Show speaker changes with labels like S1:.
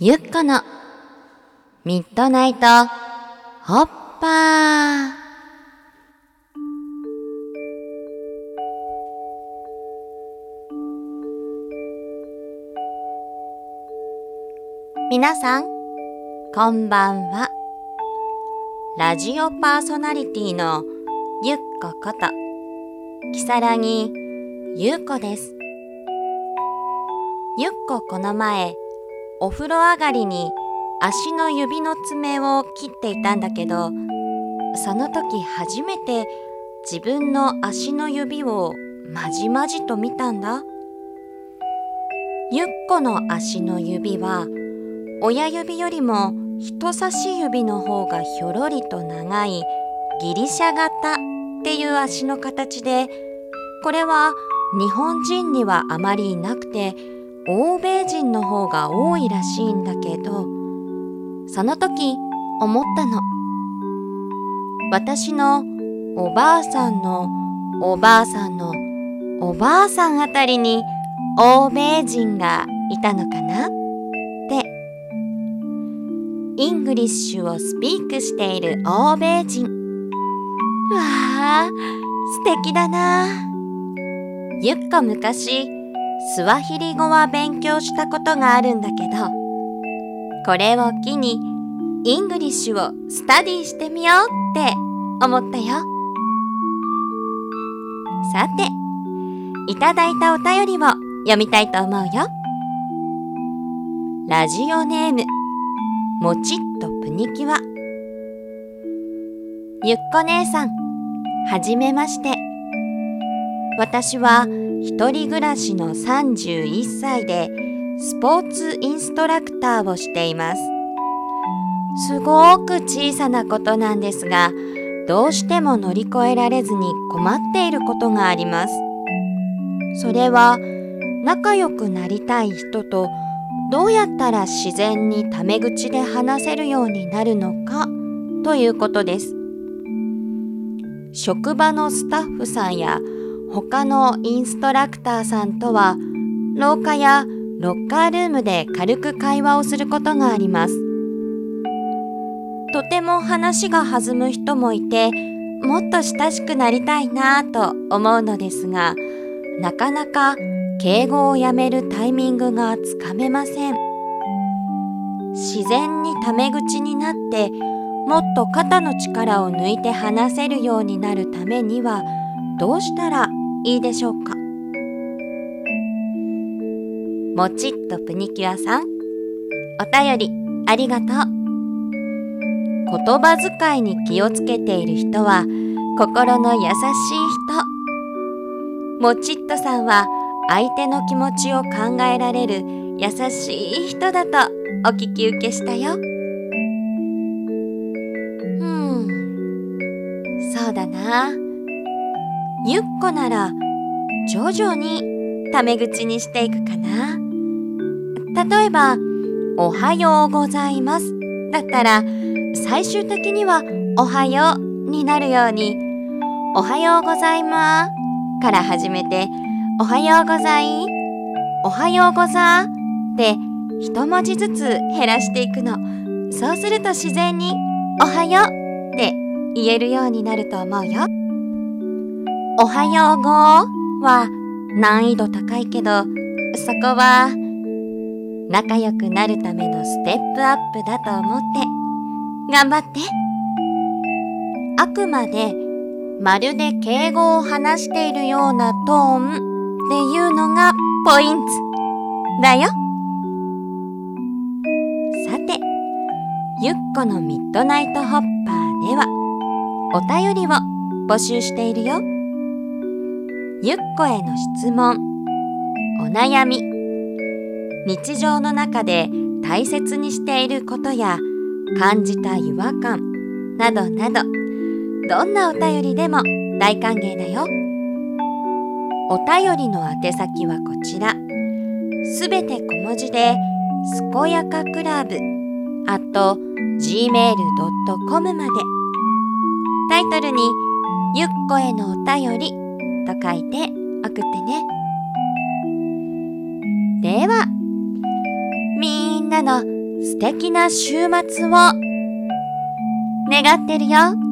S1: ゆっこのミッドナイトホッパー。皆さんこんばんは。ラジオパーソナリティのゆっここときさらぎゆうこです。ゆっここの前お風呂上がりに足の指の爪を切っていたんだけどその時初めて自分の足の指をまじまじと見たんだ。ゆっこの足の指は親指よりも人差し指の方がひょろりと長いギリシャ型っていう足の形でこれは日本人にはあまりいなくて欧米人の方が多いらしいんだけどその時思ったの。私のおばあさんのおばあさんのおばあさんあたりに欧米人がいたのかな？って。 English を speak している欧米人。わあ素敵だなゆっこ昔スワヒリ語は勉強したことがあるんだけどこれを機に English を study してみようって思ったよ。さていただいたお便りを読みたいと思うよ。ラジオネームもちっとプニキュアゆっこ姉さんはじめまして。私は一人暮らしの31歳でスポーツインストラクターをしています。すごく小さなことなんですがどうしても乗り越えられずに困っていることがあります。それは仲良くなりたい人とどうやったら自然にタメ口で話せるようになるのかということです。職場のスタッフさんや他のインストラクターさんとは廊下やロッカールームで軽く会話をすることがあります。とても話が弾む人もいてもっと親しくなりたいなぁと思うのですがなかなか敬語をやめるタイミングがつかめません。自然にタメ口になってもっと肩の力を抜いて話せるようになるためにはどうしたらいいでしょうか？もちっとプニキュアさんお便りありがとう。言葉遣いに気をつけている人は心の優しい人。もちっとさんは相手の気持ちを考えられる優しい人だとお聞き受けしたよ。うん。そうだな。ゆっこなら徐々にタメ口にしていくかな。例えば「おはようございます」だったら最終的には「おはよう」になるように「おはようございます」から始めて「おはようござい」「おはようござ」って一文字ずつ減らしていくの。そうすると自然に「おはよう」って言えるようになると思うよ。おはよう語は難易度高いけどそこは仲良くなるためのステップアップだと思って。頑張って。あくまでまるで敬語を話しているようなトーンっていうのがポイント。だよ。さてゆっこのミッドナイトホッパーではお便りを募集しているよ。ゆっこへの質問。お悩み。日常の中で大切にしていることや感じた違和感。などなど。どんなお便りでも大歓迎だよ。お便りの宛先はこちら。すべて小文字で「すこやかクラブ」あと gmail.com まで。タイトルに「ゆっこへのお便り」と書いて送ってねではみんなの素敵な週末を願ってるよ。